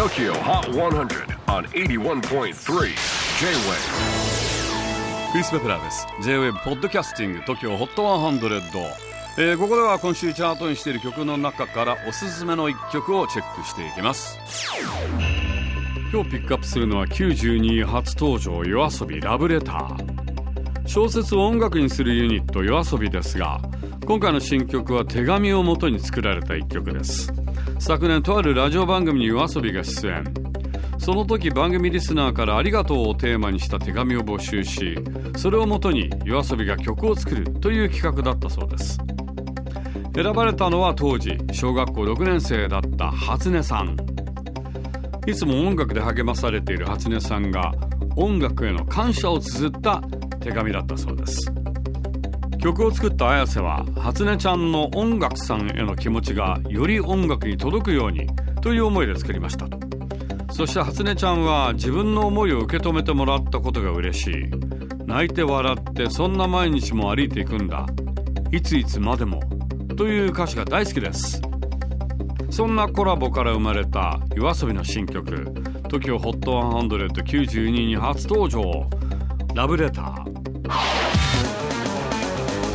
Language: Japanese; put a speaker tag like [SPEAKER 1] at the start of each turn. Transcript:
[SPEAKER 1] TOKYO HOT 100 on 81.3 J-WAVE.
[SPEAKER 2] クリス・ベプラーです。J-WAVE ポッドキャスティング TOKYO HOT 100、えー、ここでは今週チャートにしている曲の中からおすすめの一曲をチェックしていきます。今日ピックアップするのは92位初登場 yoasobi ラブレター。小説を音楽にするユニット yoasobi ですが今回の新曲は手紙をもとに作られた一曲です。昨年とあるラジオ番組に yoasobi が出演。その時番組リスナーから「ありがとう」をテーマにした手紙を募集しそれをもとに yoasobi が曲を作るという企画だったそうです。選ばれたのは当時小学校6年生だった初音さん。いつも音楽で励まされている初音さんが音楽への感謝を綴った手紙だったそうです。曲を作った綾瀬は初音ちゃんの音楽さんへの気持ちがより音楽に届くようにという思いで作りました。そして初音ちゃんは自分の思いを受け止めてもらったことが嬉しい。泣いて笑ってそんな毎日も歩いていくんだ。いついつまでもという歌詞が大好きです。そんなコラボから生まれた yoasobi の新曲 TOKIOHOT192 に初登場。ラブレター。